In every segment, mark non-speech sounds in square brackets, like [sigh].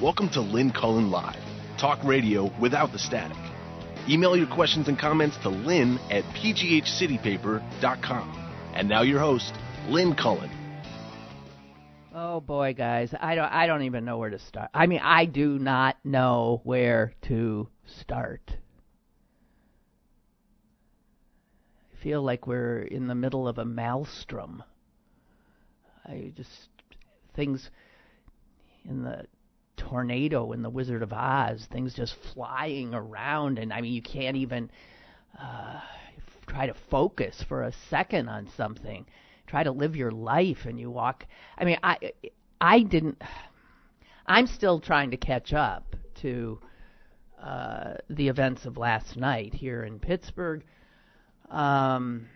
Welcome to Lynn Cullen Live, talk radio without the static. Email your questions and comments to lynn at pghcitypaper.com. And now your host, Lynn Cullen. Oh boy, guys, I don't I don't even know where to start. I mean, I do not know where to start. I feel like we're in the middle of a maelstrom. I just things in the tornado in the Wizard of Oz, things just flying around, and I mean you can't even uh, try to focus for a second on something. Try to live your life, and you walk. I mean, I I didn't. I'm still trying to catch up to uh, the events of last night here in Pittsburgh. Um,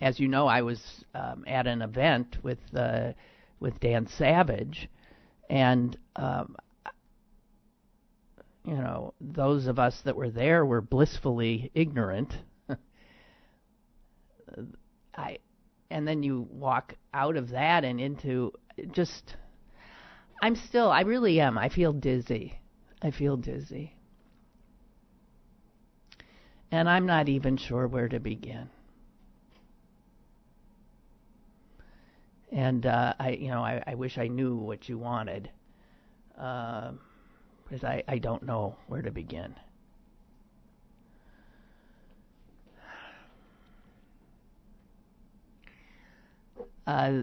as you know, I was um, at an event with uh, with Dan Savage, and um, you know those of us that were there were blissfully ignorant. [laughs] I, and then you walk out of that and into just. I'm still. I really am. I feel dizzy. I feel dizzy. And I'm not even sure where to begin. And uh, I, you know, I, I wish I knew what you wanted, because uh, I, I don't know where to begin. Uh,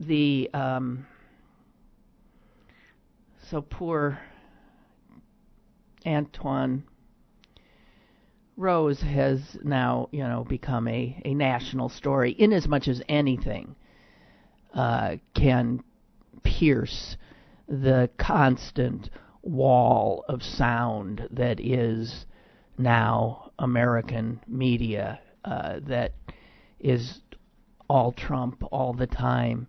the um, so poor Antwon Rose has now, you know, become a, a national story in as much as anything uh, can pierce the constant wall of sound that is now American media uh, that is all Trump all the time,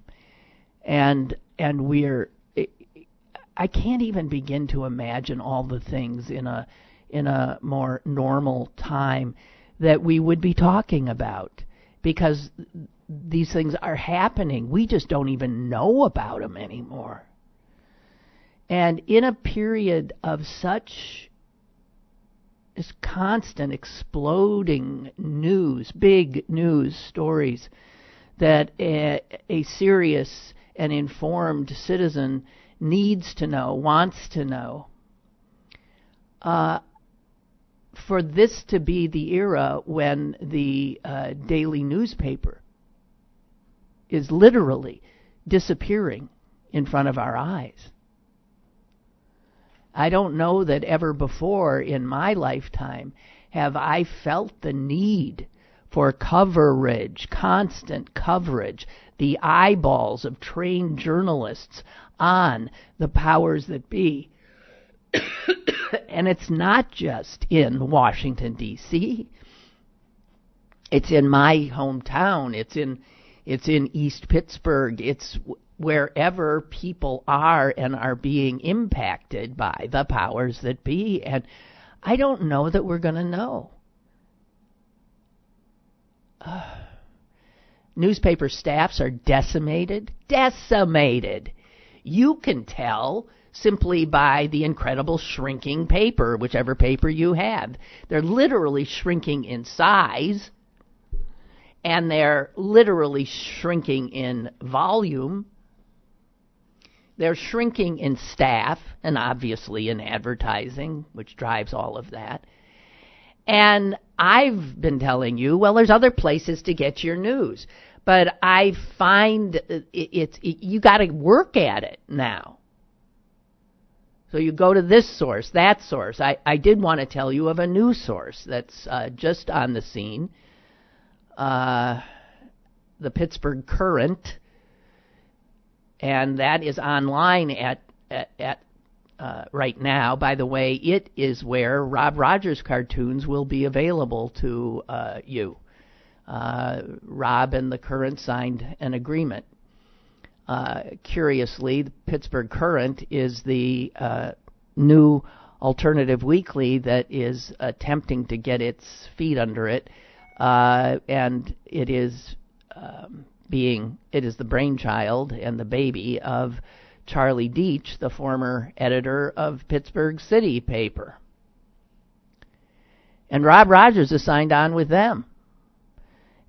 and and we're I can't even begin to imagine all the things in a in a more normal time that we would be talking about because these things are happening. We just don't even know about them anymore. And in a period of such this constant exploding news, big news stories that a, a serious and informed citizen needs to know, wants to know. Uh, for this to be the era when the uh, daily newspaper is literally disappearing in front of our eyes. I don't know that ever before in my lifetime have I felt the need for coverage, constant coverage, the eyeballs of trained journalists on the powers that be [coughs] and it's not just in Washington D.C. It's in my hometown. It's in it's in East Pittsburgh. It's wherever people are and are being impacted by the powers that be. And I don't know that we're going to know. Uh, [sighs] newspaper staffs are decimated. Decimated. You can tell simply by the incredible shrinking paper, whichever paper you have. They're literally shrinking in size and they're literally shrinking in volume. They're shrinking in staff and obviously in advertising, which drives all of that. And I've been telling you, well, there's other places to get your news. But I find it's, it, you got to work at it now. So you go to this source, that source. I, I did want to tell you of a new source that's uh, just on the scene. Uh, the Pittsburgh Current, and that is online at at, at uh, right now. By the way, it is where Rob Rogers cartoons will be available to uh, you. Uh, Rob and the Current signed an agreement uh, curiously, the Pittsburgh Current is the uh, new alternative weekly that is attempting to get its feet under it, uh, and it is um, being it is the brainchild and the baby of Charlie Deitch, the former editor of Pittsburgh City paper. And Rob Rogers is signed on with them.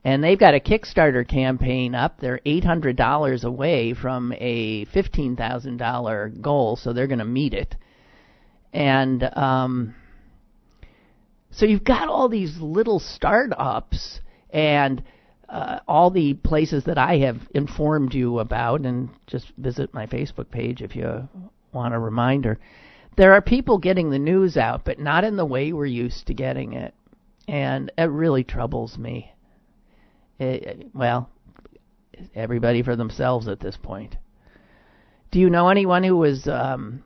And they've got a Kickstarter campaign up. They're $800 away from a $15,000 goal, so they're going to meet it. And um, so you've got all these little startups and uh, all the places that I have informed you about, and just visit my Facebook page if you want a reminder. There are people getting the news out, but not in the way we're used to getting it. And it really troubles me. It, well, everybody for themselves at this point. Do you know anyone who was um,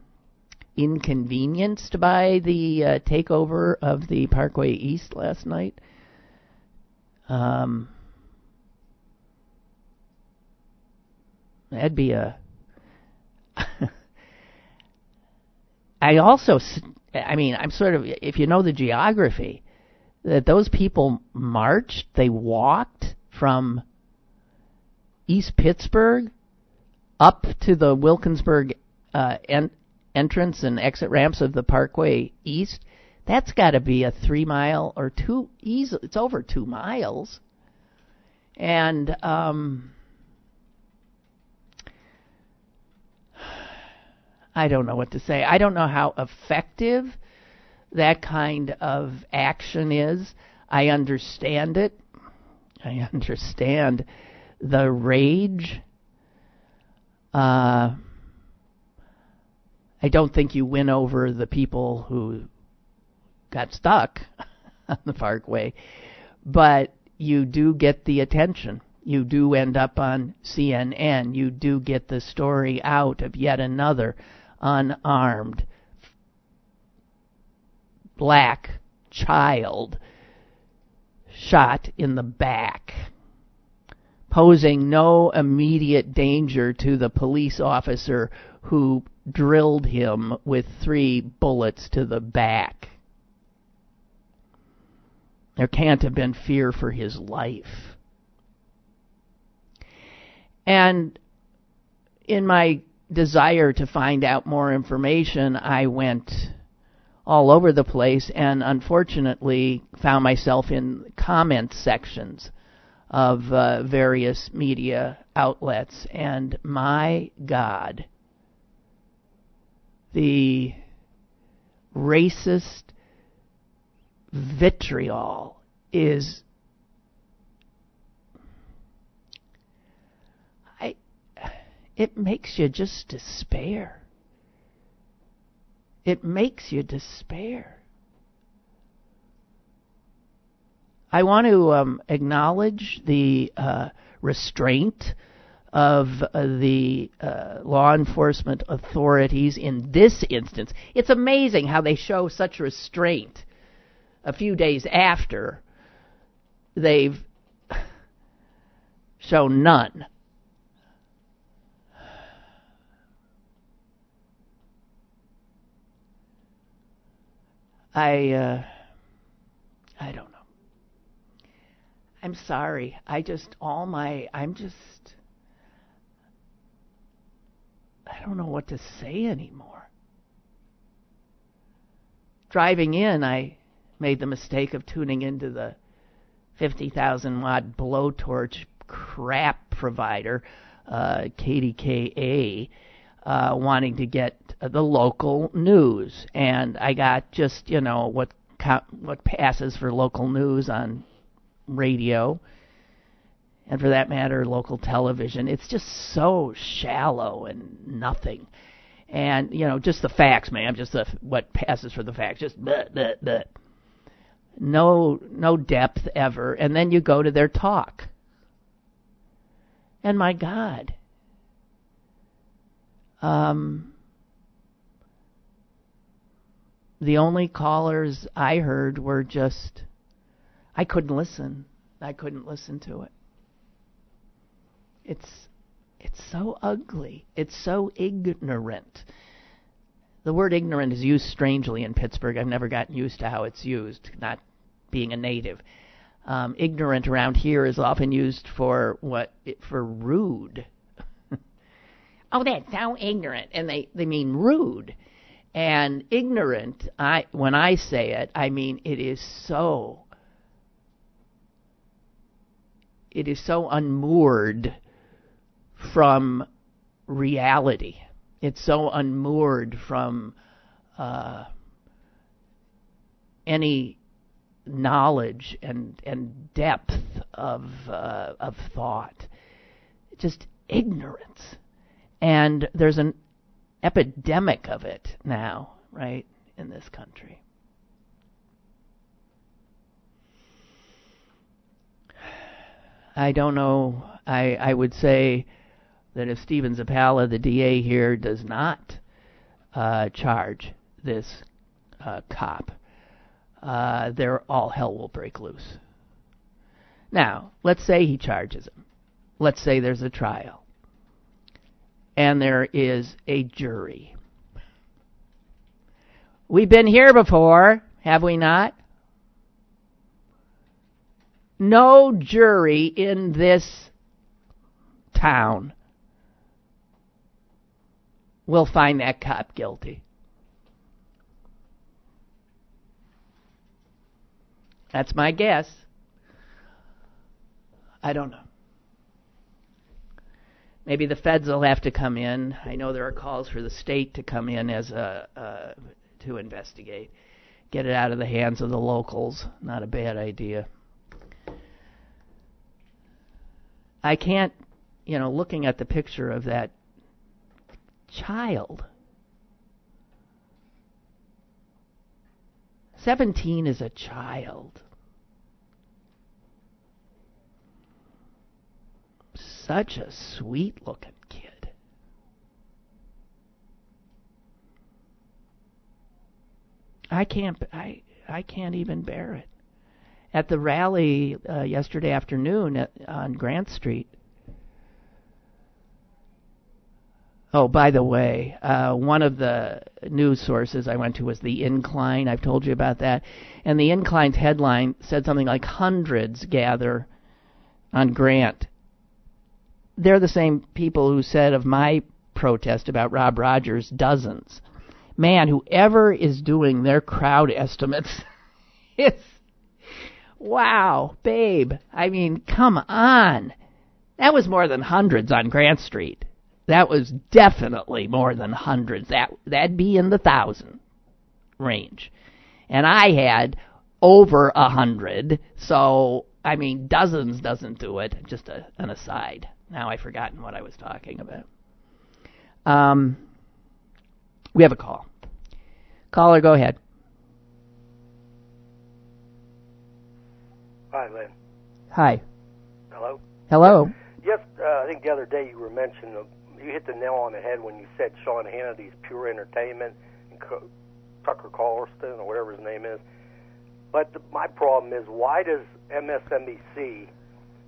inconvenienced by the uh, takeover of the Parkway East last night? Um, that'd be a. [laughs] I also, I mean, I'm sort of, if you know the geography, that those people marched, they walked from East Pittsburgh up to the Wilkinsburg uh, en- entrance and exit ramps of the Parkway East. That's got to be a three mile or two. Easy, it's over two miles, and um, I don't know what to say. I don't know how effective that kind of action is. I understand it. [laughs] I understand the rage. Uh, I don't think you win over the people who got stuck [laughs] on the parkway, but you do get the attention. You do end up on CNN. You do get the story out of yet another unarmed black child shot in the back, posing no immediate danger to the police officer who drilled him with three bullets to the back. There can't have been fear for his life. And in my desire to find out more information, I went all over the place and unfortunately found myself in comment sections of uh, various media outlets. And my God, the racist vitriol is I it makes you just despair. It makes you despair. I want to um, acknowledge the uh, restraint of uh, the uh, law enforcement authorities in this instance. It's amazing how they show such restraint a few days after they've shown none. I uh, I don't know. I'm sorry. I just all my I'm just I don't know what to say anymore. Driving in, I made the mistake of tuning into the 50,000 watt blowtorch crap provider, uh, KDKA, uh, wanting to get the local news, and I got just you know what what passes for local news on radio, and for that matter, local television. It's just so shallow and nothing. And you know, just the facts, man. Just the what passes for the facts. Just bleh, bleh, bleh. no no depth ever. And then you go to their talk. And my God, um, the only callers I heard were just, I couldn't listen. I couldn't listen to it. It's, it's so ugly. It's so ignorant. The word ignorant is used strangely in Pittsburgh. I've never gotten used to how it's used, not being a native. Um, ignorant around here is often used for what for rude. Oh, that's so ignorant, and they they mean rude. And ignorant, I when I say it, I mean it is so it is so unmoored from reality. It's so unmoored from uh, any knowledge and and depth of uh, of thought. Just ignorance, and there's an epidemic of it now, right, in this country. I don't know. I I would say that if Stephen Zappala, the DA here, does not uh, charge this uh, cop, uh, there all hell will break loose. Now, let's say he charges him. Let's say there's a trial, and there is a jury. We've been here before, have we not? No jury in this town will find that cop guilty. That's my guess. I don't know. Maybe the feds will have to come in. I know there are calls for the state to come in as a uh, to investigate, get it out of the hands of the locals. Not a bad idea. I can't, you know, looking at the picture of that child. 17 is a child. Such a sweet looking kid. I can't I I can't even bear it at the rally uh, yesterday afternoon at, on Grant Street. Oh, by the way, uh, one of the news sources I went to was the Incline. I've told you about that. And the Incline's headline said something like hundreds gather on Grant. They're the same people who said of my protest about Rob Rogers dozens. Man, whoever is doing their crowd estimates [laughs] is Wow, babe. I mean, come on. That was more than hundreds on Grant Street. That was definitely more than hundreds. That that'd be in the thousand range. And I had over a hundred, so I mean dozens doesn't do it. Just a, an aside. Now I've forgotten what I was talking about. Um, we have a call. Caller, go ahead. Hi, Lynn. Hi. Hello. Hello. Yes, uh, I think the other day you were mentioning uh, you hit the nail on the head when you said Sean Hannity's pure entertainment and Co- Tucker Carlson or whatever his name is. But the, my problem is why does MSNBC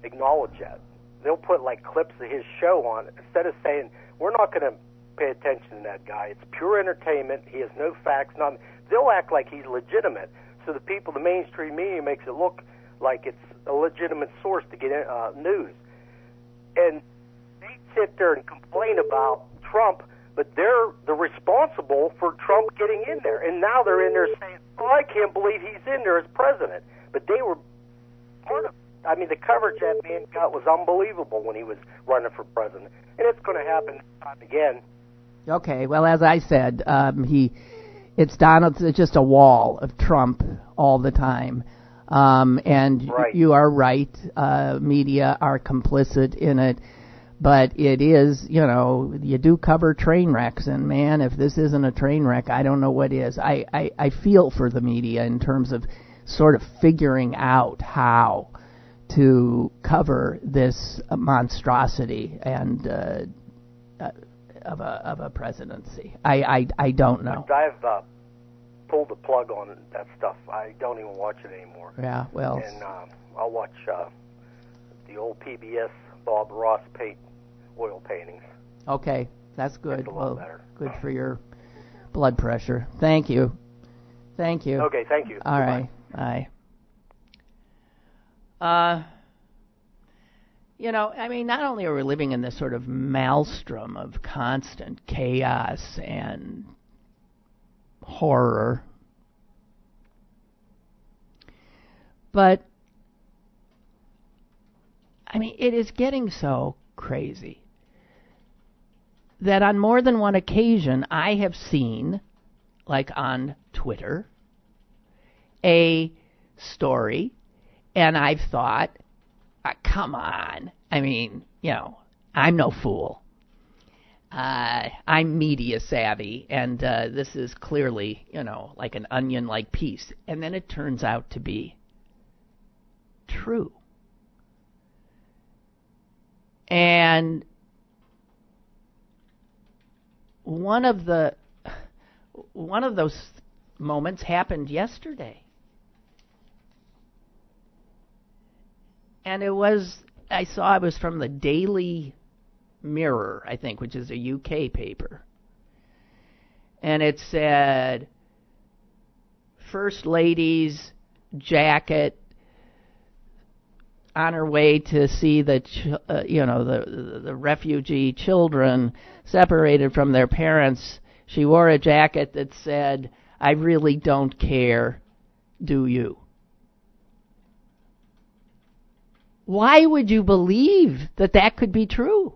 acknowledge that? They'll put like clips of his show on instead of saying we're not going to pay attention to that guy. It's pure entertainment. He has no facts. None. They'll act like he's legitimate. So the people, the mainstream media, makes it look like it's a legitimate source to get uh, news. And they sit there and complain about Trump, but they're the responsible for Trump getting in there. And now they're in there saying, "Oh, I can't believe he's in there as president." But they were part of. I mean, the coverage that man got was unbelievable when he was running for president, and it's going to happen again. Okay. Well, as I said, um, he, it's Donald. It's just a wall of Trump all the time. Um, and right. you are right. Uh, media are complicit in it. But it is, you know, you do cover train wrecks, and man, if this isn't a train wreck, I don't know what is. I, I, I feel for the media in terms of sort of figuring out how to cover this monstrosity and uh, uh, of a of a presidency. I I, I don't know. I've uh, pulled the plug on that stuff. I don't even watch it anymore. Yeah, well, And um, I'll watch uh, the old PBS Bob Ross paint oil paintings. okay, that's good. Well, better. good for your blood pressure. Thank you. Thank you. Okay, thank you. All Goodbye. right. Bye. Uh, you know, I mean, not only are we living in this sort of maelstrom of constant chaos and horror, but I mean, it is getting so crazy that on more than one occasion I have seen, like on Twitter, a story, and I've thought, uh, come on. I mean, you know, I'm no fool. Uh, I'm media savvy, and uh, this is clearly, you know, like an onion like piece. And then it turns out to be true. And one of the one of those moments happened yesterday. And it was I saw it was from the Daily Mirror, I think, which is a UK paper. And it said First Lady's jacket on her way to see the ch- uh, you know the the refugee children separated from their parents. She wore a jacket that said i really don't care. Do you why would you believe that that could be true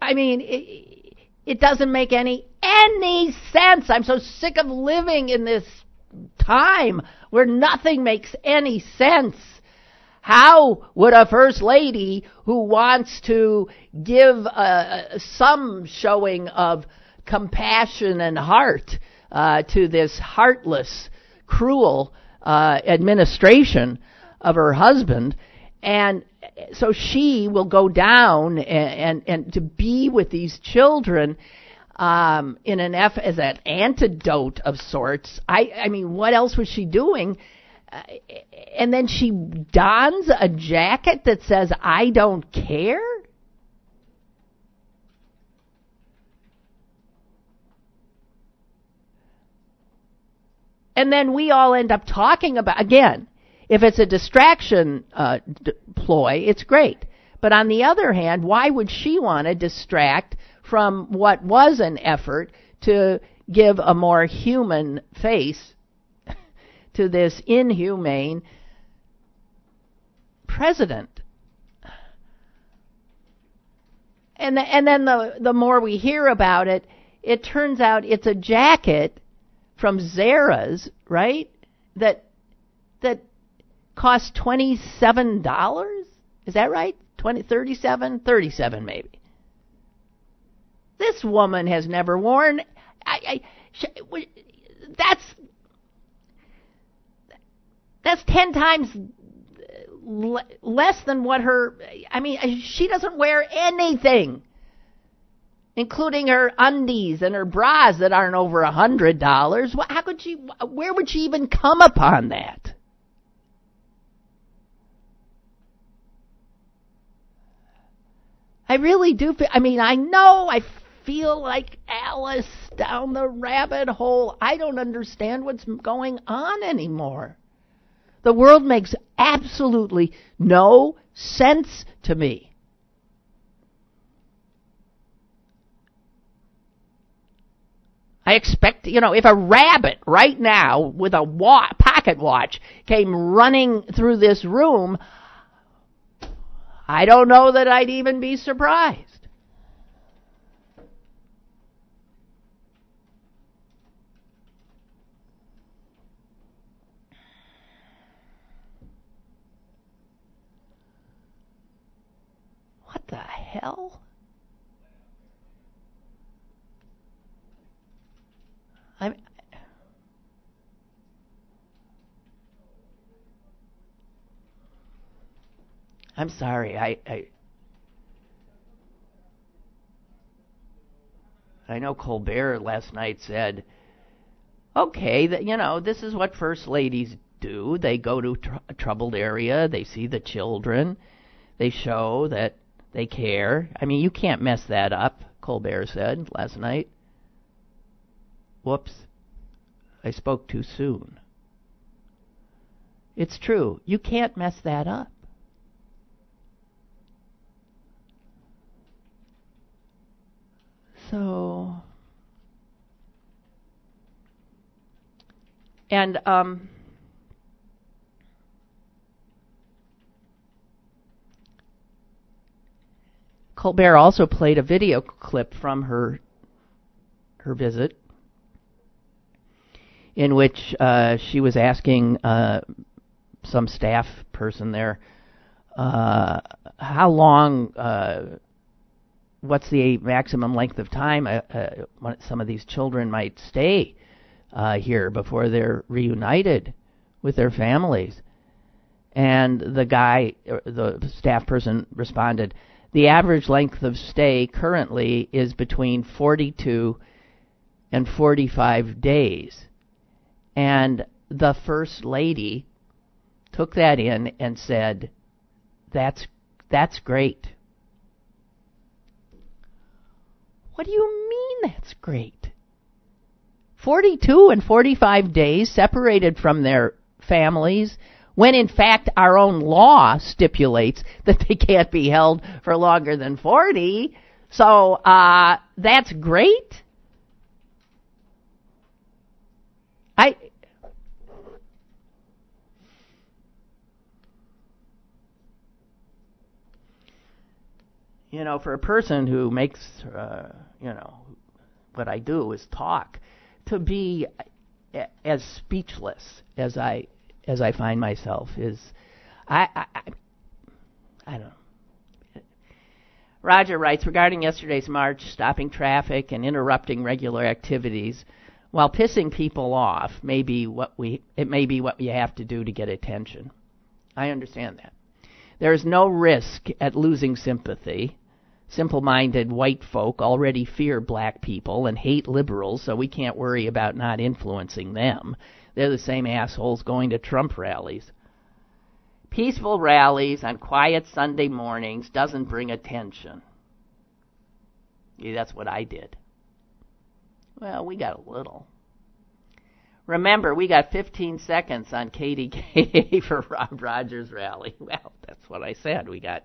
i mean it, it doesn't make any any sense i'm so sick of living in this time where nothing makes any sense. How would a first lady who wants to give uh, some showing of compassion and heart uh, to this heartless, cruel uh, administration of her husband, and so she will go down and, and, and to be with these children um, in an F as an antidote of sorts. I, I mean, what else was she doing? Uh, and then she dons a jacket that says, I don't care? And then we all end up talking about, again, if it's a distraction uh, d- ploy, it's great. But on the other hand, why would she want to distract from what was an effort to give a more human face [laughs] to this inhumane president. And the, and then the the more we hear about it, it turns out it's a jacket from Zara's, right? That that cost twenty seven dollars. Is that right? Twenty thirty seven, thirty seven maybe. This woman has never worn. I, I, sh- that's that's ten times less than what her. I mean, she doesn't wear anything, including her undies and her bras that aren't over a hundred dollars. How could she? Where would she even come upon that? I really do. Feel, I mean, I know I feel like Alice down the rabbit hole. I don't understand what's going on anymore. The world makes absolutely no sense to me. I expect, you know, if a rabbit right now with a wa- pocket watch came running through this room, I don't know that I'd even be surprised. What the hell? I'm. I'm sorry. I, I I know Colbert last night said, "Okay, that you know, this is what first ladies do. They go to tr- a troubled area, they see the children, they show that they care. I mean, you can't mess that up, Colbert said last night. Whoops. I spoke too soon. It's true. You can't mess that up. So, and um, Colbert also played a video clip from her her visit in which uh, she was asking uh, some staff person there uh, how long uh, what's the maximum length of time uh, uh, some of these children might stay uh, here before they're reunited with their families. And the guy, the staff person, responded, the average length of stay currently is between 42 and 45 days. And the first lady took that in and said, "That's that's great." What do you mean that's great? 42 and 45 days separated from their families when in fact our own law stipulates [laughs] that they can't be held for longer than 40. So, uh, that's great. I, you know, for a person who makes, uh, you know, what I do is talk, to be as speechless as I as I find myself is, I I, I, don't know. Roger writes regarding yesterday's march, stopping traffic and interrupting regular activities while pissing people off may be what we it may be what you have to do to get attention. I understand that. There is no risk at losing sympathy. Simple minded white folk already fear black people and hate liberals, so we can't worry about not influencing them. They're the same assholes going to Trump rallies. Peaceful rallies on quiet Sunday mornings doesn't bring attention. Yeah, that's what I did. Well, we got a little. Remember, we got 15 seconds on KDKA [laughs] for Rob Rogers' rally. [laughs] Well, that's what I said. We got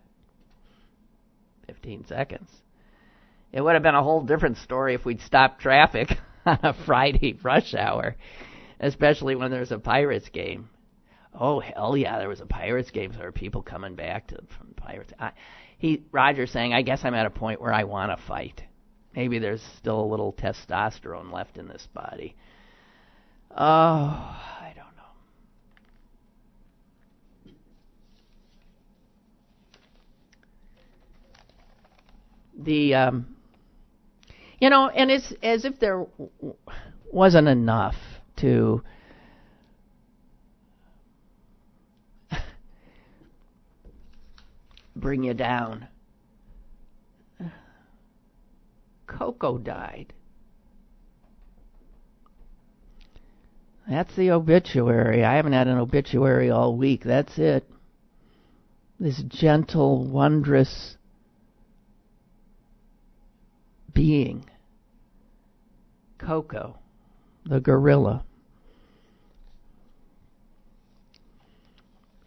15 seconds. It would have been a whole different story if we'd stopped traffic [laughs] on a Friday rush hour, especially when there's a Pirates game. Oh hell yeah, there was a Pirates game. So there were people coming back to from Pirates. I, he Roger saying, "I guess I'm at a point where I want to fight. Maybe there's still a little testosterone left in this body." Oh, I don't know. The um, you know, and it's as if there wasn't enough to [laughs] bring you down. Coco died. That's the obituary. I haven't had an obituary all week. That's it. This gentle, wondrous being. Coco, the gorilla.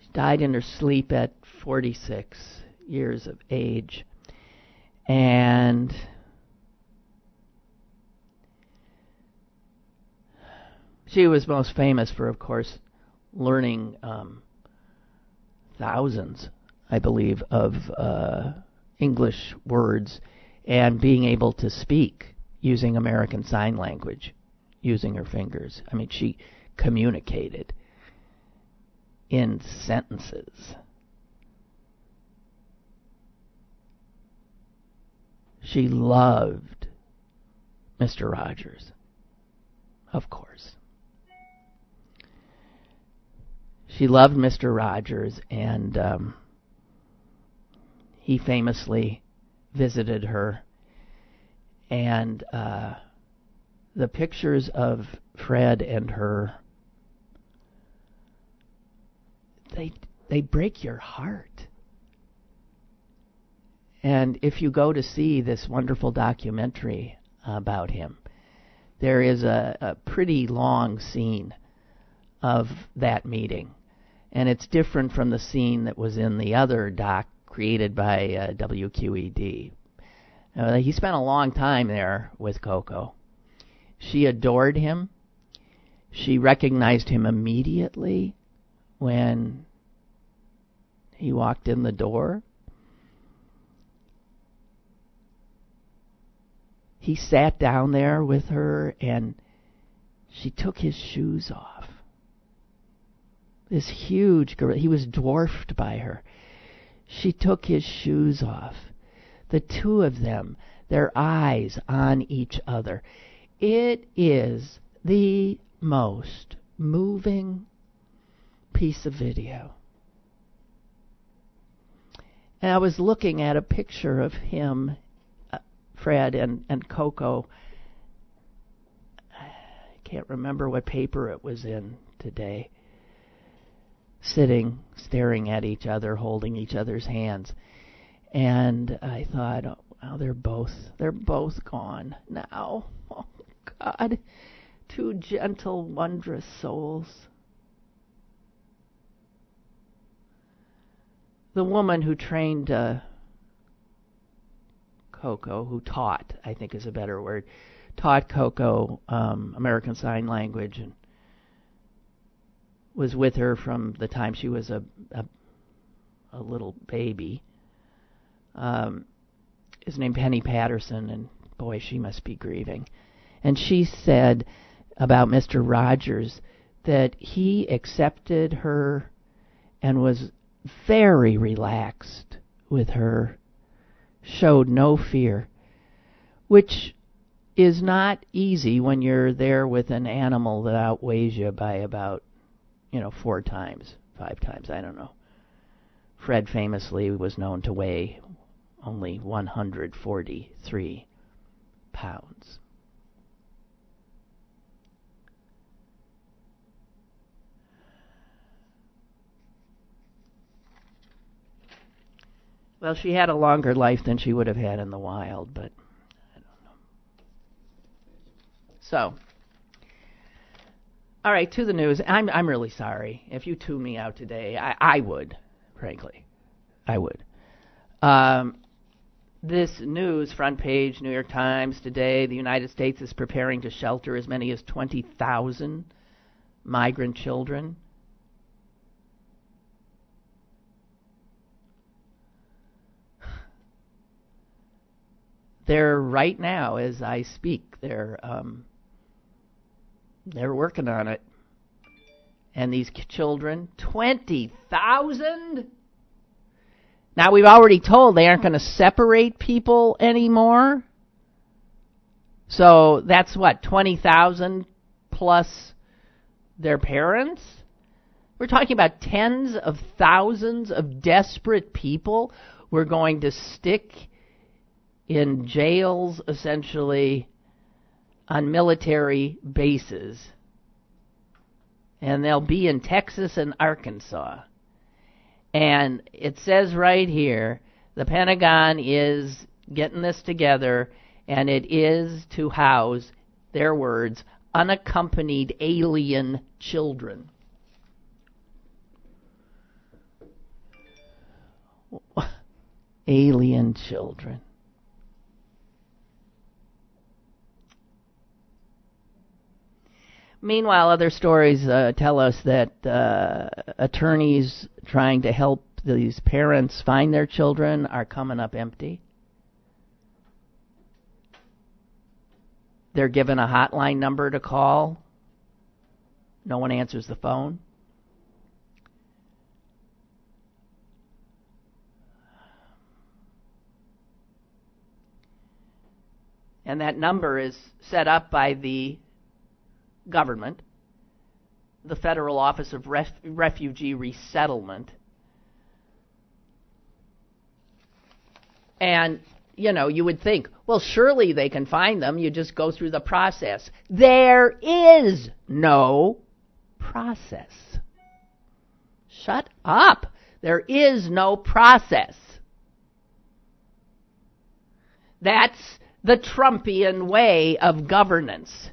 She died in her sleep at 46 years of age. And She was most famous for, of course, learning um, thousands, I believe, of uh, English words and being able to speak using American Sign Language, using her fingers. I mean, she communicated in sentences. She loved Mr. Rogers, of course. She loved Mr. Rogers, and um, he famously visited her. And uh, the pictures of Fred and her they they break your heart. And if you go to see this wonderful documentary about him, there is a, a pretty long scene of that meeting. And it's different from the scene that was in the other doc created by uh, WQED. Uh, he spent a long time there with Coco. She adored him. She recognized him immediately when he walked in the door. He sat down there with her and she took his shoes off. This huge gorilla, he was dwarfed by her. She took his shoes off. The two of them, their eyes on each other. It is the most moving piece of video. And I was looking at a picture of him, uh, Fred, and, and Coco. I can't remember what paper it was in today. Sitting, staring at each other, holding each other's hands. And I thought, oh, they're both they're both gone now. [laughs] Oh God, two gentle, wondrous souls. The woman who trained uh, Coco, who taught, I think is a better word, taught Coco um, American Sign Language and was with her from the time she was a a, a little baby um, is named Penny Patterson, and boy, she must be grieving. And she said about Mr. Rogers that he accepted her and was very relaxed with her, showed no fear, which is not easy when you're there with an animal that outweighs you by about, you know, four times, five times, I don't know. Fred famously was known to weigh only 143 pounds. Well, she had a longer life than she would have had in the wild, but I don't know. So, all right, to the news. I'm I'm really sorry if you tune me out today. I I would, frankly, I would. Um, this news, front page, New York Times today, the United States is preparing to shelter as many as 20,000 migrant children. [sighs] They're right now, as I speak, they're um, they're working on it. And these children, 20,000? Now we've already told they aren't going to separate people anymore. So that's what, 20,000 plus their parents? We're talking about tens of thousands of desperate people we're going to stick in jails essentially on military bases. And they'll be in Texas and Arkansas. And it says right here the Pentagon is getting this together, and it is to house, their words, unaccompanied alien children. [laughs] alien children. Meanwhile, other stories uh, tell us that uh, attorneys trying to help these parents find their children are coming up empty. They're given a hotline number to call. No one answers the phone. And that number is set up by the government, the Federal Office of Ref- Refugee Resettlement. And, you know, you would think, well, surely they can find them. You just go through the process. There is no process. Shut up. There is no process. That's the Trumpian way of governance.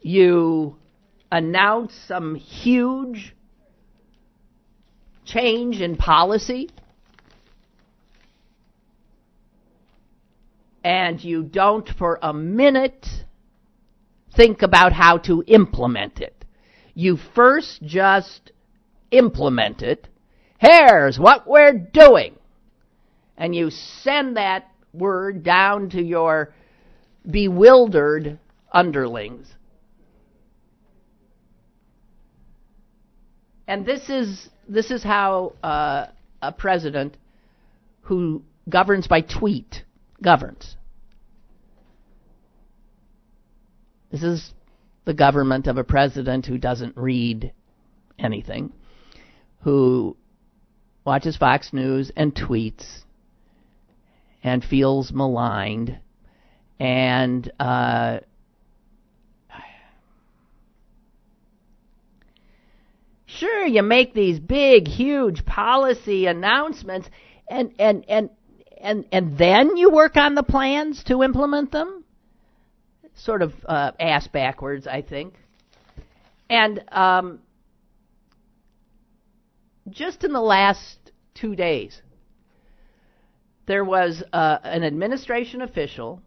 You announce some huge change in policy and you don't for a minute think about how to implement it. You first just implement it. Here's what we're doing. And you send that word down to your bewildered underlings. And this is this is how uh, a president who governs by tweet governs. This is the government of a president who doesn't read anything, who watches Fox News and tweets and feels maligned and uh, sure you make these big huge policy announcements and and and and and then you work on the plans to implement them? Sort of uh, ass backwards i think. And um, just in the last two days there was uh, an administration official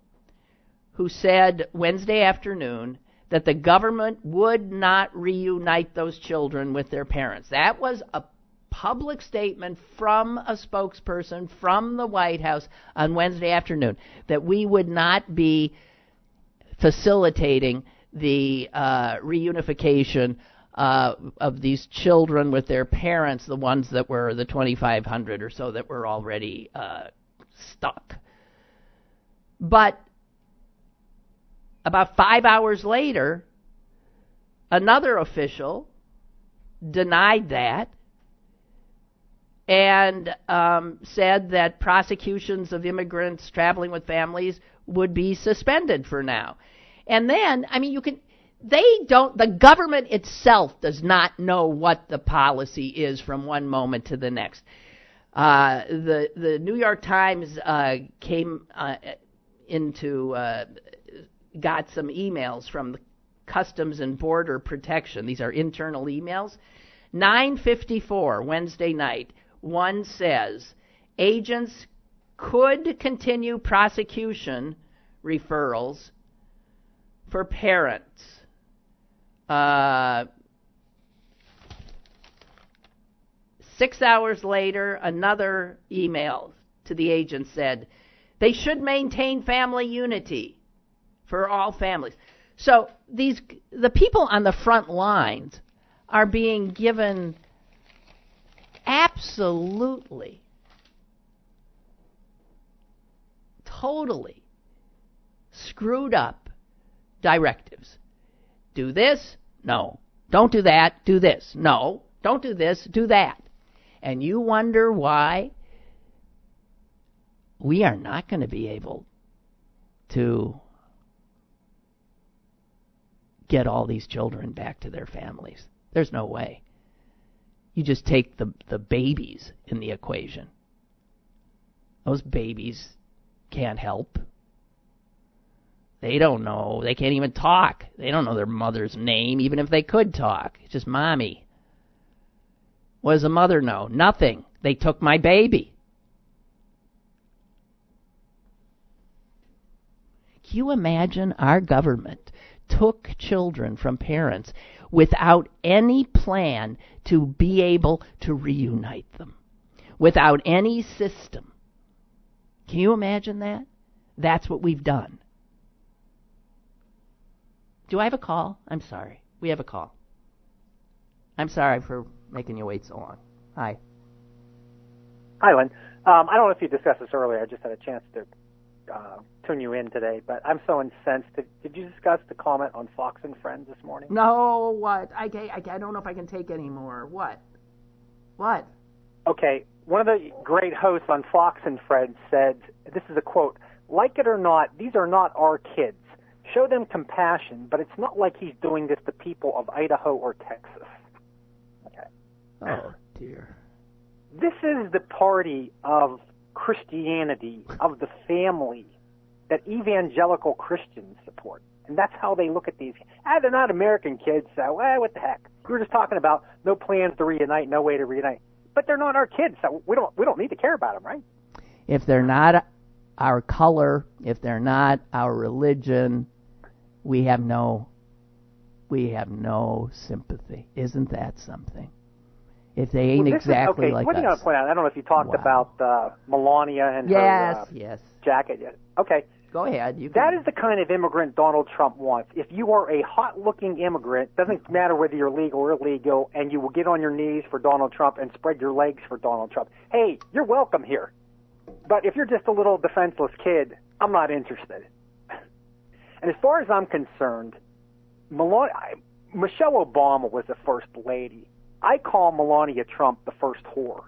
who said wednesday afternoon that the government would not reunite those children with their parents. That was a public statement from a spokesperson from the White House on Wednesday afternoon that we would not be facilitating the uh, reunification uh, of these children with their parents, the ones that were the 2,500 or so that were already uh, stuck. But about five hours later, another official denied that and um, said that prosecutions of immigrants traveling with families would be suspended for now. And then, I mean, you can. They don't. The government itself does not know what the policy is from one moment to the next. Uh, the the New York Times uh, came uh, into uh, got some emails from the Customs and Border Protection. These are internal emails. 954 Wednesday night. One says agents could continue prosecution referrals for parents. Uh, six hours later, another email to the agent said they should maintain family unity for all families. So these the people on the front lines are being given absolutely totally screwed up directives. Do this? No. Don't do that. Do this. No. Don't do this. Do that. And you wonder why we are not going to be able to get all these children back to their families. There's no way. You just take the the babies in the equation. Those babies can't help. They don't know. They can't even talk. They don't know their mother's name, even if they could talk. It's just mommy. What does the mother know? Nothing. They took my baby. Can you imagine our government took children from parents without any plan to be able to reunite them, without any system. Can you imagine that? That's what we've done. Do I have a call? I'm sorry. We have a call. I'm sorry for making you wait so long. Hi. Hi, Lynn. Um, I don't know if you discussed this earlier. I just had a chance to uh, tune you in today, but I'm so incensed. Did, did you discuss the comment on Fox and Friends this morning? No, what? I, I, I don't know if I can take any more. What? What? Okay, one of the great hosts on Fox and Friends said, this is a quote, like it or not, these are not our kids. Show them compassion, but it's not like he's doing this to people of Idaho or Texas. Okay. Oh, dear. This is the party of Christianity, of the family, that evangelical Christians support. And that's how they look at these. Ah, they're not American kids, so eh, what the heck? We were just talking about no plans to reunite, no way to reunite. But they're not our kids, so we don't we don't need to care about them, right? If they're not our color, if they're not our religion, we have no we have no sympathy. Isn't that something? If they ain't well, exactly is, okay, like what us. What are you to point out? I don't know if you talked wow. about uh, Melania and yes, her uh, yes. jacket yet. Okay. Go ahead. You that is the kind of immigrant Donald Trump wants. If you are a hot-looking immigrant, doesn't matter whether you're legal or illegal, and you will get on your knees for Donald Trump and spread your legs for Donald Trump. Hey, you're welcome here. But if you're just a little defenseless kid, I'm not interested. And as far as I'm concerned, Melania, Michelle Obama was the first lady. I call Melania Trump the first whore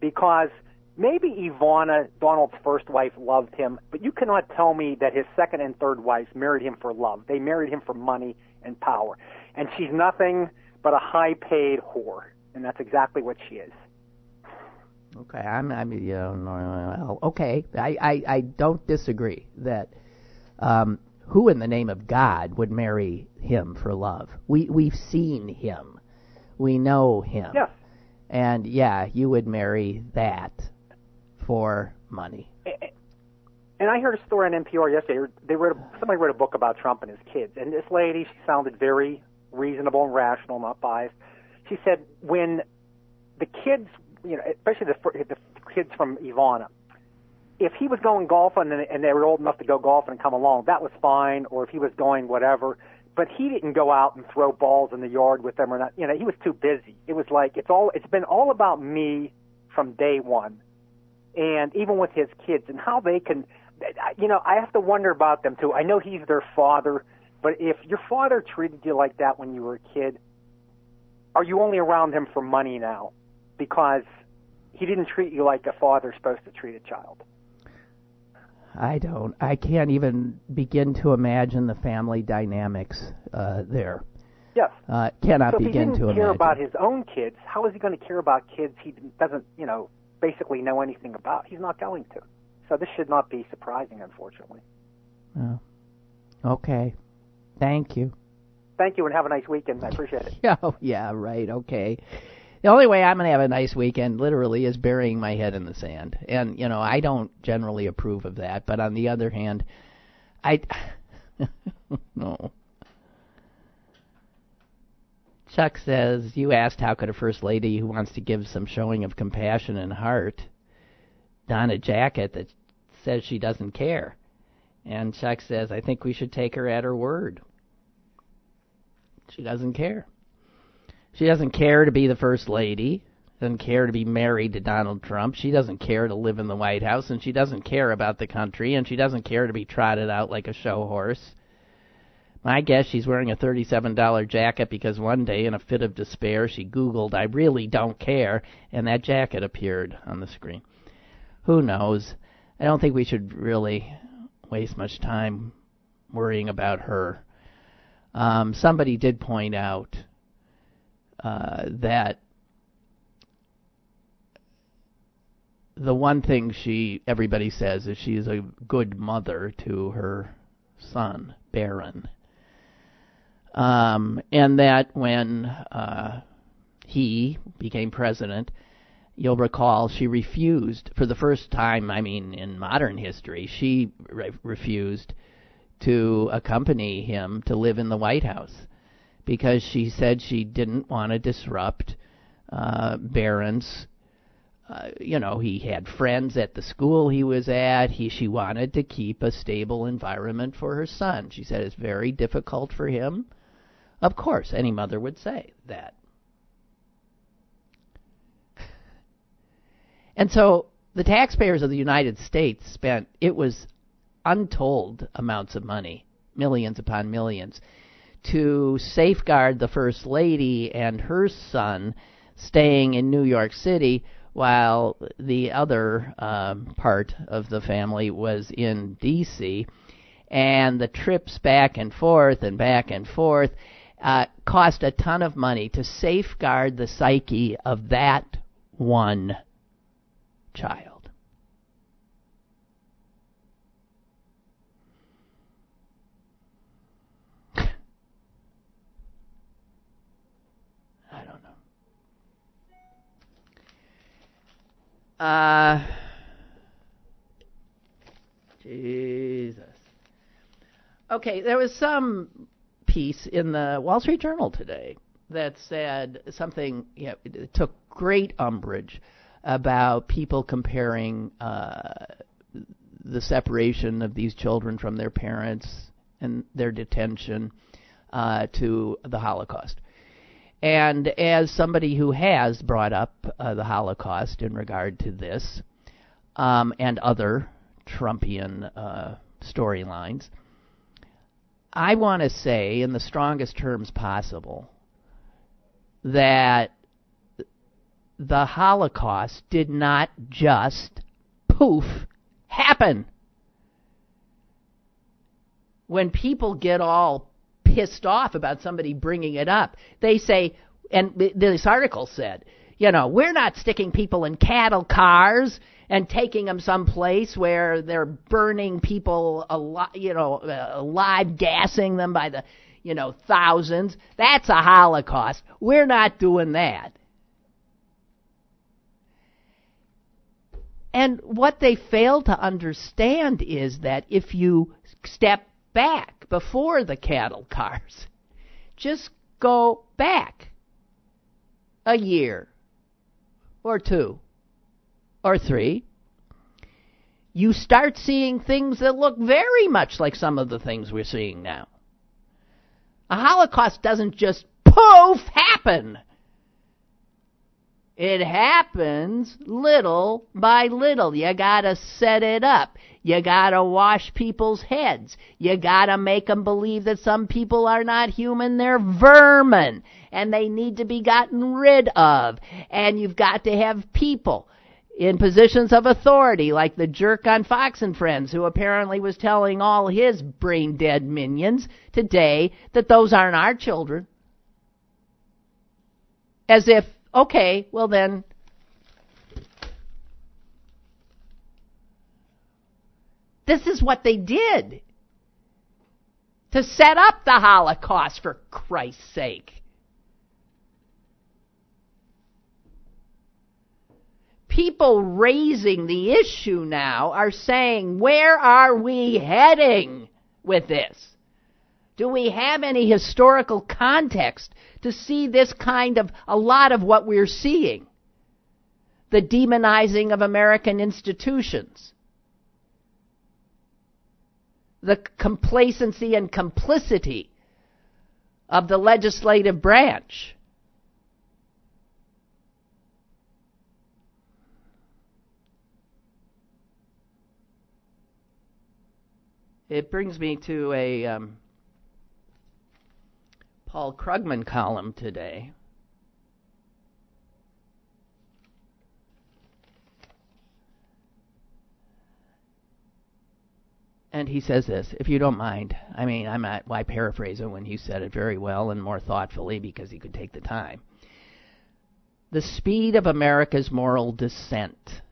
because maybe Ivana, Donald's first wife, loved him, but you cannot tell me that his second and third wives married him for love. They married him for money and power. And she's nothing but a high paid whore. And that's exactly what she is. Okay, I'm, I'm, you know, okay. I, I, I don't disagree that um, who in the name of God would marry him for love? We, we've seen him. We know him. Yes. And yeah, you would marry that for money. And I heard a story on NPR yesterday. They wrote a, somebody wrote a book about Trump and his kids, and this lady she sounded very reasonable and rational, not biased. She said when the kids, you know, especially the, the kids from Ivana, if he was going golfing and, and they were old enough to go golfing and come along, that was fine. Or if he was going whatever, but he didn't go out and throw balls in the yard with them or not. You know, he was too busy. It was like it's all. It's been all about me from day one, and even with his kids and how they can. You know, I have to wonder about them too. I know he's their father, but if your father treated you like that when you were a kid, are you only around him for money now? Because he didn't treat you like a father's supposed to treat a child. I don't. I can't even begin to imagine the family dynamics uh, there. Yes. Uh, cannot so begin if he didn't to care imagine. about his own kids, how is he going to care about kids he doesn't, you know, basically know anything about? He's not going to. So this should not be surprising, unfortunately. Oh. Okay. Thank you. Thank you, and have a nice weekend. I appreciate it. [laughs] Oh, yeah, right. Okay. The only way I'm going to have a nice weekend, literally, is burying my head in the sand. And, you know, I don't generally approve of that. But on the other hand, I. [laughs] no. Chuck says, You asked how could a first lady who wants to give some showing of compassion and heart don a jacket that says she doesn't care? And Chuck says, I think we should take her at her word. She doesn't care. She doesn't care to be the first lady, doesn't care to be married to Donald Trump. She doesn't care to live in the White House, and she doesn't care about the country, and she doesn't care to be trotted out like a show horse. My guess she's wearing a $37 jacket because one day, in a fit of despair, she Googled, I really don't care, and that jacket appeared on the screen. Who knows? I don't think we should really waste much time worrying about her. Um, somebody did point out uh, that the one thing she everybody says is she is a good mother to her son Barron, um, and that when uh, he became president, you'll recall she refused for the first time. I mean, in modern history, she re- refused to accompany him to live in the White House because she said she didn't want to disrupt uh, Barron's. Uh, you know, he had friends at the school he was at. He she wanted to keep a stable environment for her son. She said it's very difficult for him. Of course, any mother would say that. And so the taxpayers of the United States spent it was untold amounts of money, millions upon millions, to safeguard the First Lady and her son staying in New York City while the other um, part of the family was in D.C. And the trips back and forth and back and forth uh, cost a ton of money to safeguard the psyche of that one child. Uh, Jesus. Okay, there was some piece in the Wall Street Journal today that said something, you know, it took great umbrage about people comparing uh, the separation of these children from their parents and their detention uh, to the Holocaust. And as somebody who has brought up uh, the Holocaust in regard to this um, and other Trumpian uh, storylines, I want to say, in the strongest terms possible, that the Holocaust did not just poof happen. When people get all pissed off about somebody bringing it up, they say, and this article said, you know, we're not sticking people in cattle cars and taking them someplace where they're burning people alive, you know, uh, alive, gassing them by the, you know, thousands. That's a Holocaust. We're not doing that. And what they fail to understand is that if you step back before the cattle cars, just go back a year or two or three, you start seeing things that look very much like some of the things we're seeing now. A Holocaust doesn't just poof happen. It happens little by little. You gotta set it up. You gotta wash people's heads. You gotta make them believe that some people are not human, they're vermin, and they need to be gotten rid of. And you've got to have people in positions of authority, like the jerk on Fox and Friends, who apparently was telling all his brain dead minions today that those aren't our children. As if Okay, well then. This is what they did to set up the Holocaust, for Christ's sake. People raising the issue now are saying, where are we heading with this? Do we have any historical context to see this kind of a lot of what we're seeing? The demonizing of American institutions. The complacency and complicity of the legislative branch. It brings me to a um, Paul Krugman column today. And he says this, if you don't mind. I mean, I'm not, why paraphrase it when he said it very well and more thoughtfully because he could take the time. The speed of America's moral descent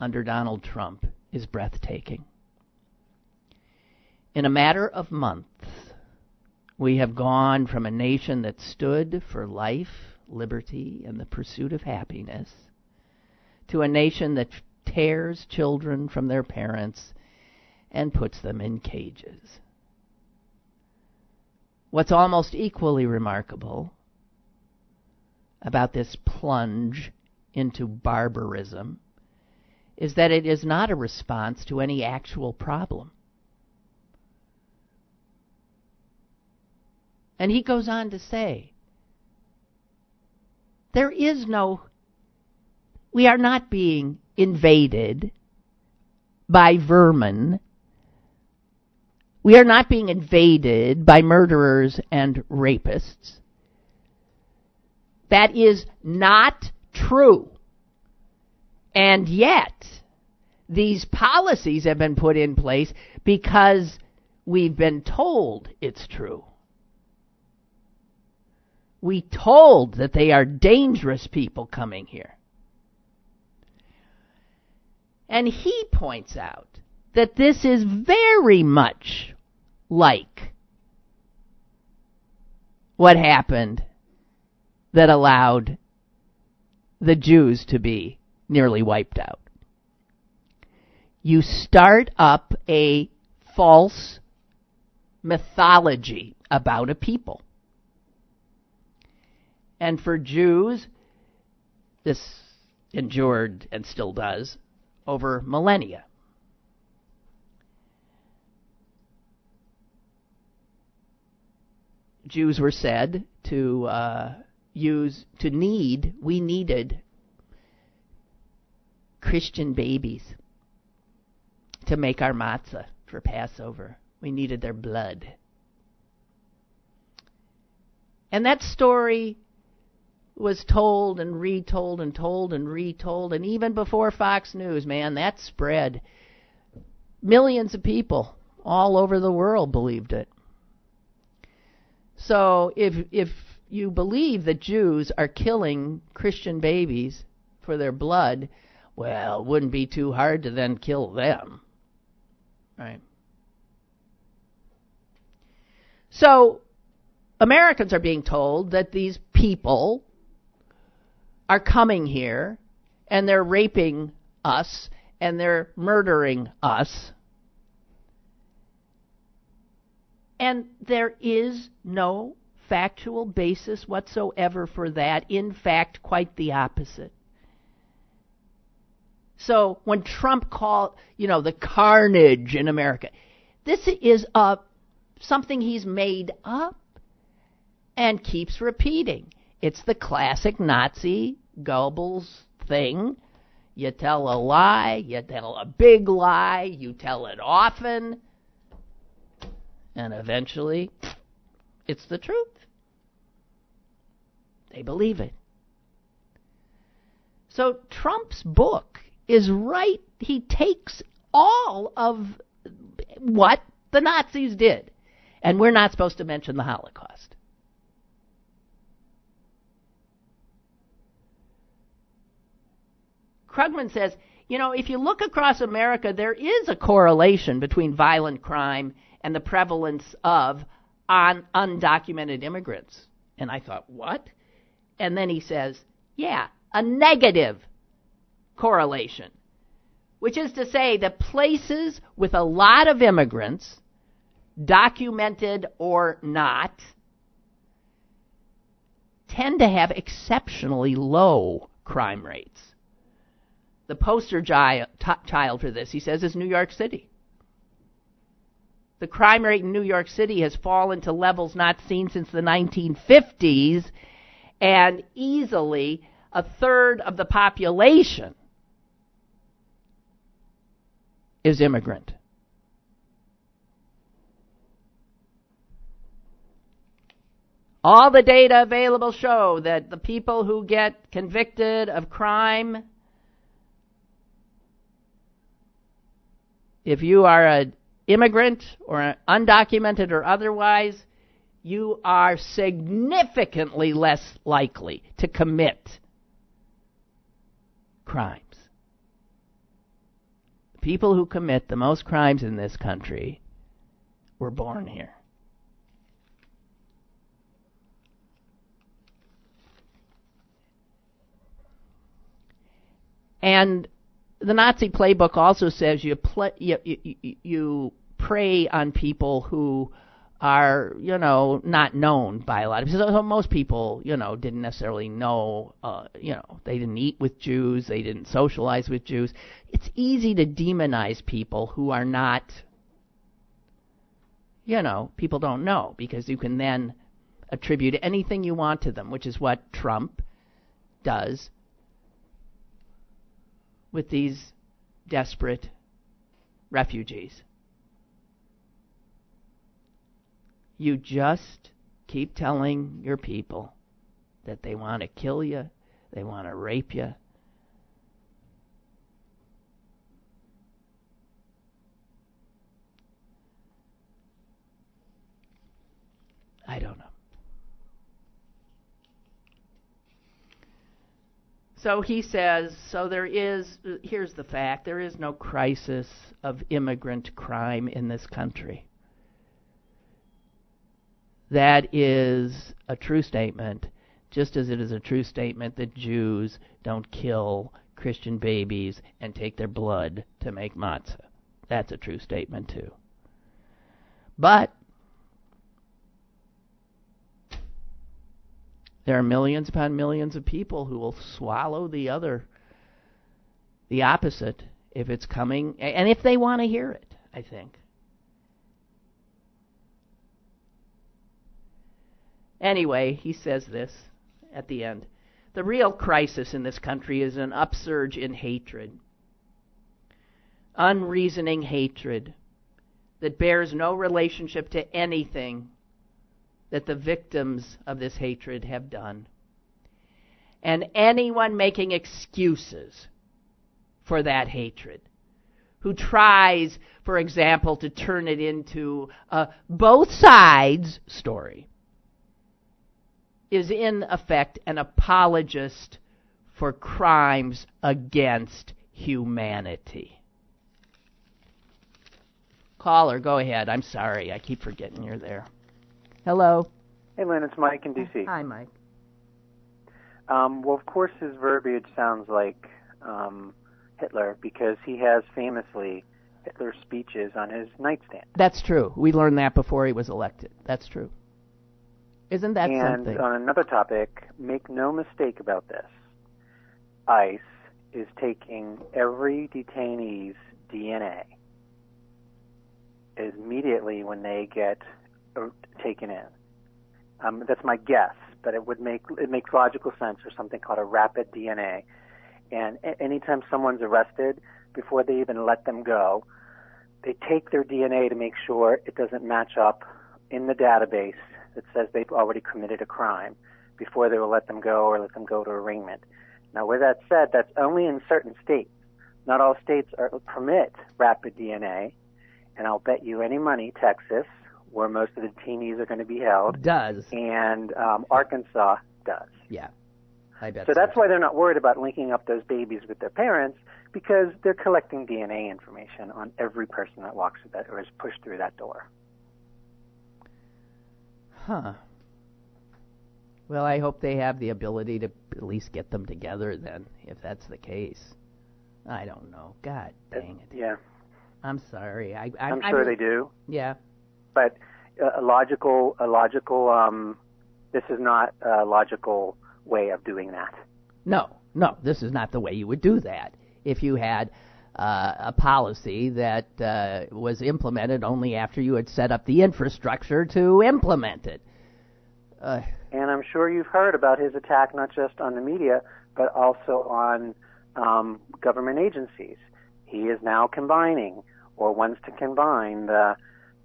under Donald Trump is breathtaking. In a matter of months, we have gone from a nation that stood for life, liberty, and the pursuit of happiness to a nation that tears children from their parents and puts them in cages. What's almost equally remarkable about this plunge into barbarism is that it is not a response to any actual problem. And he goes on to say, there is no, we are not being invaded by vermin. We are not being invaded by murderers and rapists. That is not true. And yet, these policies have been put in place because we've been told it's true we told that they are dangerous people coming here. And he points out that this is very much like what happened that allowed the Jews to be nearly wiped out. You start up a false mythology about a people. And for Jews, this endured and still does over millennia. Jews were said to uh, use, to need, we needed Christian babies to make our matzah for Passover. We needed their blood. And that story was told and retold and told and retold, and even before Fox News, man, that spread. Millions of people all over the world believed it. So if if you believe that Jews are killing Christian babies for their blood, well, it wouldn't be too hard to then kill them. Right? So Americans are being told that these people are coming here and they're raping us and they're murdering us. And there is no factual basis whatsoever for that. In fact, quite the opposite. So when Trump called, you know, the carnage in America, this is a something he's made up and keeps repeating. It's the classic Nazi Goebbels thing. You tell a lie, you tell a big lie, you tell it often, and eventually it's the truth. They believe it. So Trump's book is right. He takes all of what the Nazis did. And we're not supposed to mention the Holocaust. Krugman says, you know, if you look across America, there is a correlation between violent crime and the prevalence of on undocumented immigrants. And I thought, what? And then he says, yeah, a negative correlation, which is to say that places with a lot of immigrants, documented or not, tend to have exceptionally low crime rates. The poster child for this, he says, is New York City. The crime rate in New York City has fallen to levels not seen since the 1950s, and easily a third of the population is immigrant. All the data available show that the people who get convicted of crime, if you are an immigrant or undocumented or otherwise, you are significantly less likely to commit crimes. People who commit the most crimes in this country were born here. And the Nazi playbook also says you, you, you, you prey on people who are you know not known by a lot of people. So most people you know didn't necessarily know uh, you know they didn't eat with Jews, they didn't socialize with Jews. It's easy to demonize people who are not you know people don't know because you can then attribute anything you want to them, which is what Trump does with these desperate refugees. You just keep telling your people that they want to kill you, they want to rape you. I don't know. So he says, so there is, here's the fact there is no crisis of immigrant crime in this country. That is a true statement, just as it is a true statement that Jews don't kill Christian babies and take their blood to make matzah. That's a true statement, too. But there are millions upon millions of people who will swallow the other, the opposite, if it's coming, and if they want to hear it, I think. Anyway, he says this at the end. The real crisis in this country is an upsurge in hatred. Unreasoning hatred that bears no relationship to anything that the victims of this hatred have done. And anyone making excuses for that hatred, who tries, for example, to turn it into a both sides story, is in effect an apologist for crimes against humanity. Caller, go ahead. I'm sorry. I keep forgetting you're there. Hello. Hey, Lynn, it's Mike in D.C. Hi, Mike. Um, well, of course, his verbiage sounds like um, Hitler because he has famously Hitler's speeches on his nightstand. That's true. We learned that before he was elected. That's true. Isn't that and something? on another topic, make no mistake about this. ICE is taking every detainee's DNA immediately when they get taken in. Um, that's my guess, but it would make it makes logical sense for something called a rapid DNA. And a- anytime someone's arrested, before they even let them go, they take their DNA to make sure it doesn't match up in the database that says they've already committed a crime before they will let them go or let them go to arraignment. Now, with that said, that's only in certain states. Not all states are, permit rapid DNA, and I'll bet you any money Texas, where most of the detainees are going to be held, Does. and um, Arkansas does. Yeah. I bet So that's why they're not worried about linking up those babies with their parents because they're collecting DNA information on every person that walks through that or is pushed through that door. Huh. Well, I hope they have the ability to at least get them together then, if that's the case. I don't know. God dang it. Yeah, I'm sorry. I, I, I'm I sure mean- they do, Yeah. But uh, a logical, a logical. Um, this is not a logical way of doing that. No, no, this is not the way you would do that. If you had uh, a policy that uh, was implemented only after you had set up the infrastructure to implement it. Uh, And I'm sure you've heard about his attack not just on the media, but also on um, government agencies. He is now combining, or wants to combine, the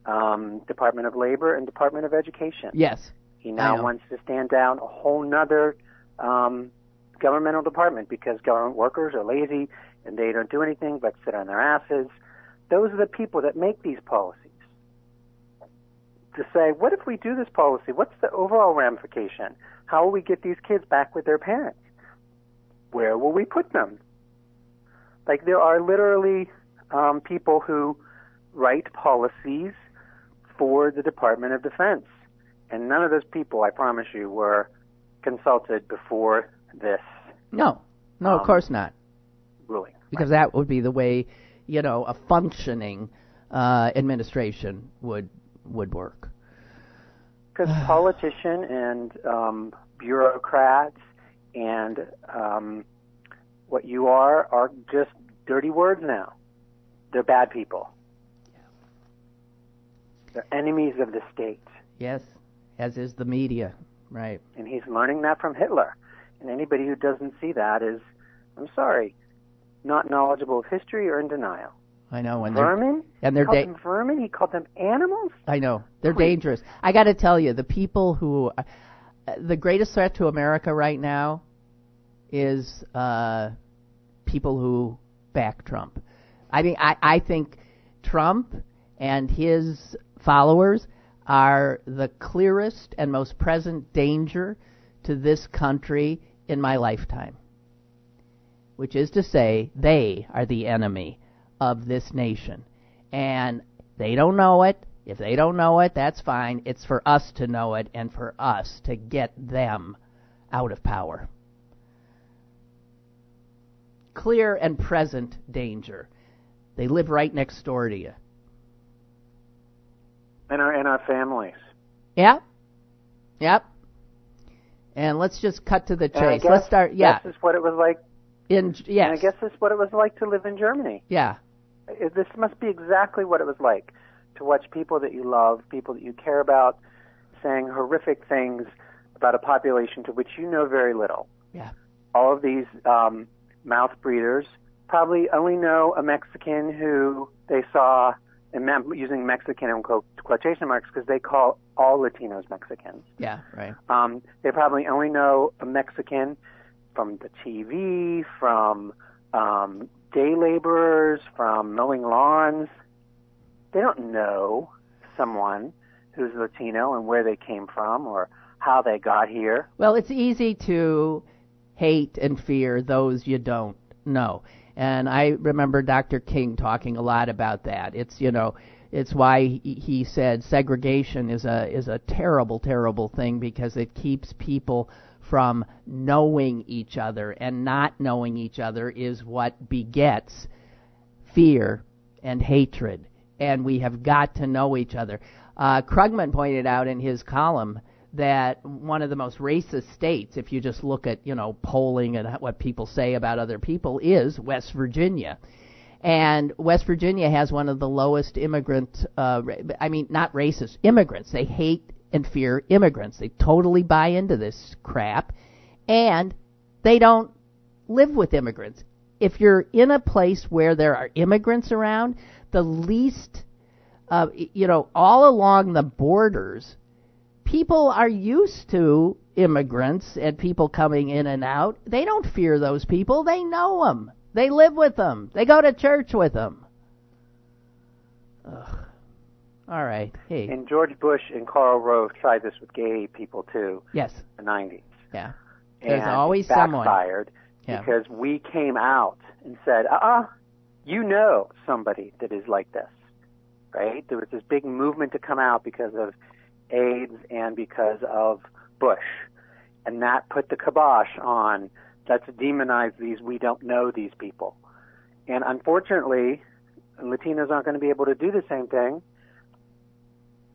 um, Department of Labor and Department of Education. yes. He now wants to stand down a whole nother um, governmental department because government workers are lazy and they don't do anything but sit on their asses. Those are the people that make these policies. To say, what if we do this policy? What's the overall ramification? How will we get these kids back with their parents? Where will we put them? Like there are literally um, people who write policies for the Department of Defense. And none of those people, I promise you, were consulted before this No, no, of Um, course not. ruling. Because that would be the way, you know, a functioning uh, administration would would work. Because [sighs] politician and um, bureaucrats and um, what you are are just dirty words now. They're bad people. They're enemies of the state. Yes, as is the media, right? And he's learning that from Hitler. And anybody who doesn't see that is, I'm sorry, not knowledgeable of history or in denial. I know, and they're Vermin? and they're called da- them vermin? He called them animals? I know they're Please. dangerous. I got to tell you, the people who, uh, the greatest threat to America right now, is uh, people who back Trump. I mean, I, I think Trump and his followers are the clearest and most present danger to this country in my lifetime. Which is to say, they are the enemy of this nation. And they don't know it. If they don't know it, that's fine. It's for us to know it and for us to get them out of power. clear and present danger. They live right next door to you. And our and our families. Yeah. Yep. And let's just cut to the chase. Let's start. Yeah. This is what it was like. In yes. And I guess this is what it was like to live in Germany. yeah. This must be exactly what it was like to watch people that you love, people that you care about, saying horrific things about a population to which you know very little. Yeah. All of these um, mouth breathers probably only know a Mexican who they saw, using Mexican in quotation marks because they call all Latinos Mexicans. Yeah. Right. Um, they probably only know a Mexican from the TV, from um, day laborers, from mowing lawns. They don't know someone who's Latino and where they came from or how they got here. Well, it's easy to hate and fear those you don't know. And I remember Dr. King talking a lot about that. It's, you know, it's why he said segregation is a is a terrible terrible thing because it keeps people from knowing each other and not knowing each other is what begets fear and hatred and we have got to know each other. Uh, Krugman pointed out in his column that one of the most racist states, if you just look at you know polling and what people say about other people, is West Virginia. And West Virginia has one of the lowest immigrant, uh, I mean, not racist, immigrants. They hate and fear immigrants. They totally buy into this crap. And they don't live with immigrants. If you're in a place where there are immigrants around, the least, uh, you know, all along the borders, people are used to immigrants and people coming in and out. They don't fear those people. They know them. They live with them. They go to church with them. Ugh. All right. Hey. And George Bush and Karl Rove tried this with gay people too yes. in the 90s. Yeah. There's and always someone. backfired Yeah. because we came out and said, uh-uh, you know somebody that is like this, right? There was this big movement to come out because of AIDS and because of Bush. And that put the kibosh on, let's demonize these, we don't know these people. And unfortunately, Latinos aren't going to be able to do the same thing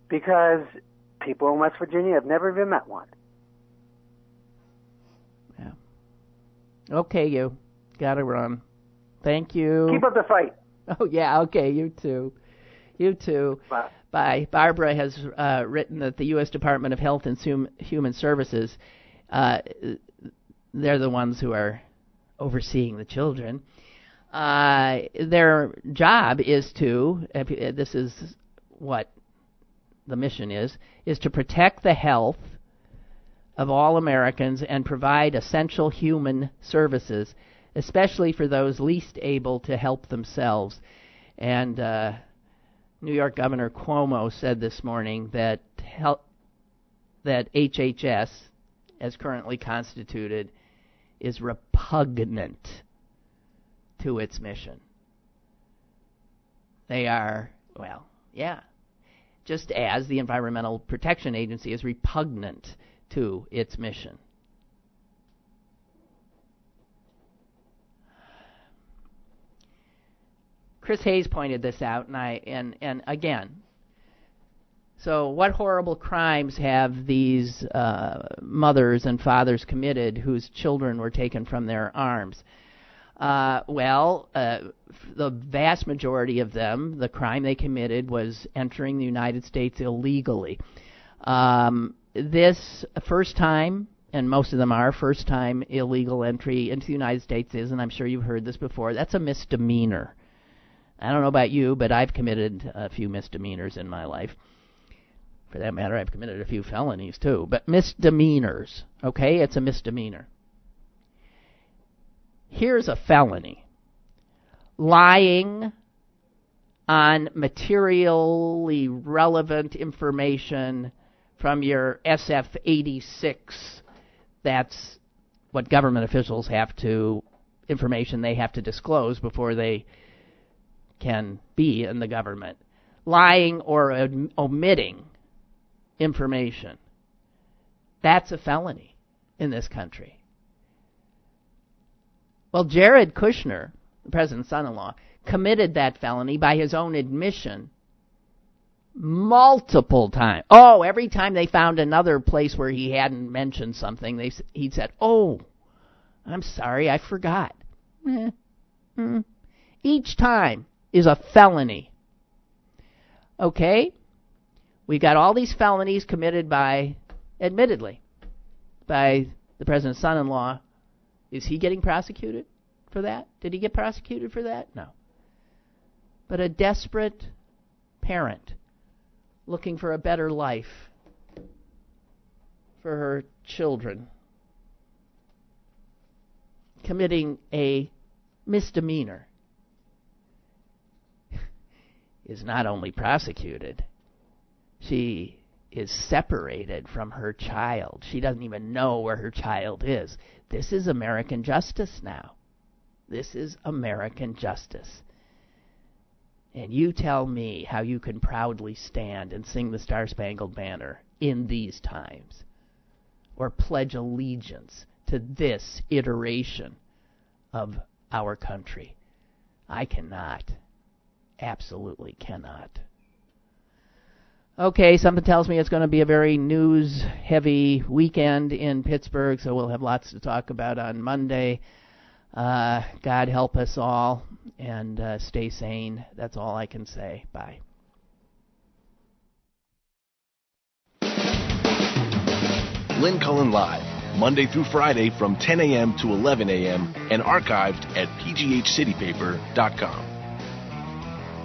because people in West Virginia have never even met one. Yeah. Okay, you. Gotta run. Thank you. Keep up the fight. [laughs] Oh yeah, okay, you too. You too. Bye. Bye. Barbara has uh, written that the U.S. Department of Health and Hum- Human Services, uh, they're the ones who are overseeing the children. Uh, their job is to, you- this is what the mission is, is to protect the health of all Americans and provide essential human services, especially for those least able to help themselves. And uh, New York Governor Cuomo said this morning that that HHS, as currently constituted, is repugnant to its mission. They are, well, yeah, just as the Environmental Protection Agency is repugnant to its mission. Chris Hayes pointed this out, and I and and again. So, what horrible crimes have these uh, mothers and fathers committed whose children were taken from their arms? Uh, well, uh, the vast majority of them, the crime they committed was entering the United States illegally. Um, this first time, and most of them are first time illegal entry into the United States is, and I'm sure you've heard this before, that's a misdemeanor. I don't know about you, but I've committed a few misdemeanors in my life. For that matter, I've committed a few felonies too. But misdemeanors, okay? It's a misdemeanor. Here's a felony lying on materially relevant information from your SF 86. That's what government officials have to, information they have to disclose before they can be in the government. Lying or om- omitting information. That's a felony in this country. Well, Jared Kushner, the president's son in law, committed that felony by his own admission multiple times. Oh, every time they found another place where he hadn't mentioned something, they he said, "Oh, I'm sorry, I forgot." Mm. Each time is a felony. Okay? We got all these felonies committed by, admittedly, by the president's son in law. Is he getting prosecuted for that? Did he get prosecuted for that? No. But a desperate parent looking for a better life for her children committing a misdemeanor is not only prosecuted, she is separated from her child. She doesn't even know where her child is. This is American justice now. This is American justice. And you tell me how you can proudly stand and sing the Star Spangled Banner in these times, or pledge allegiance to this iteration of our country. I cannot. Absolutely cannot. Okay, something tells me it's going to be a very news heavy weekend in Pittsburgh, so we'll have lots to talk about on Monday. Uh, God help us all and uh, stay sane. That's all I can say. Bye. Lynn Cullen Live, Monday through Friday from 10 a.m. to 11 a.m. and archived at pghcitypaper.com.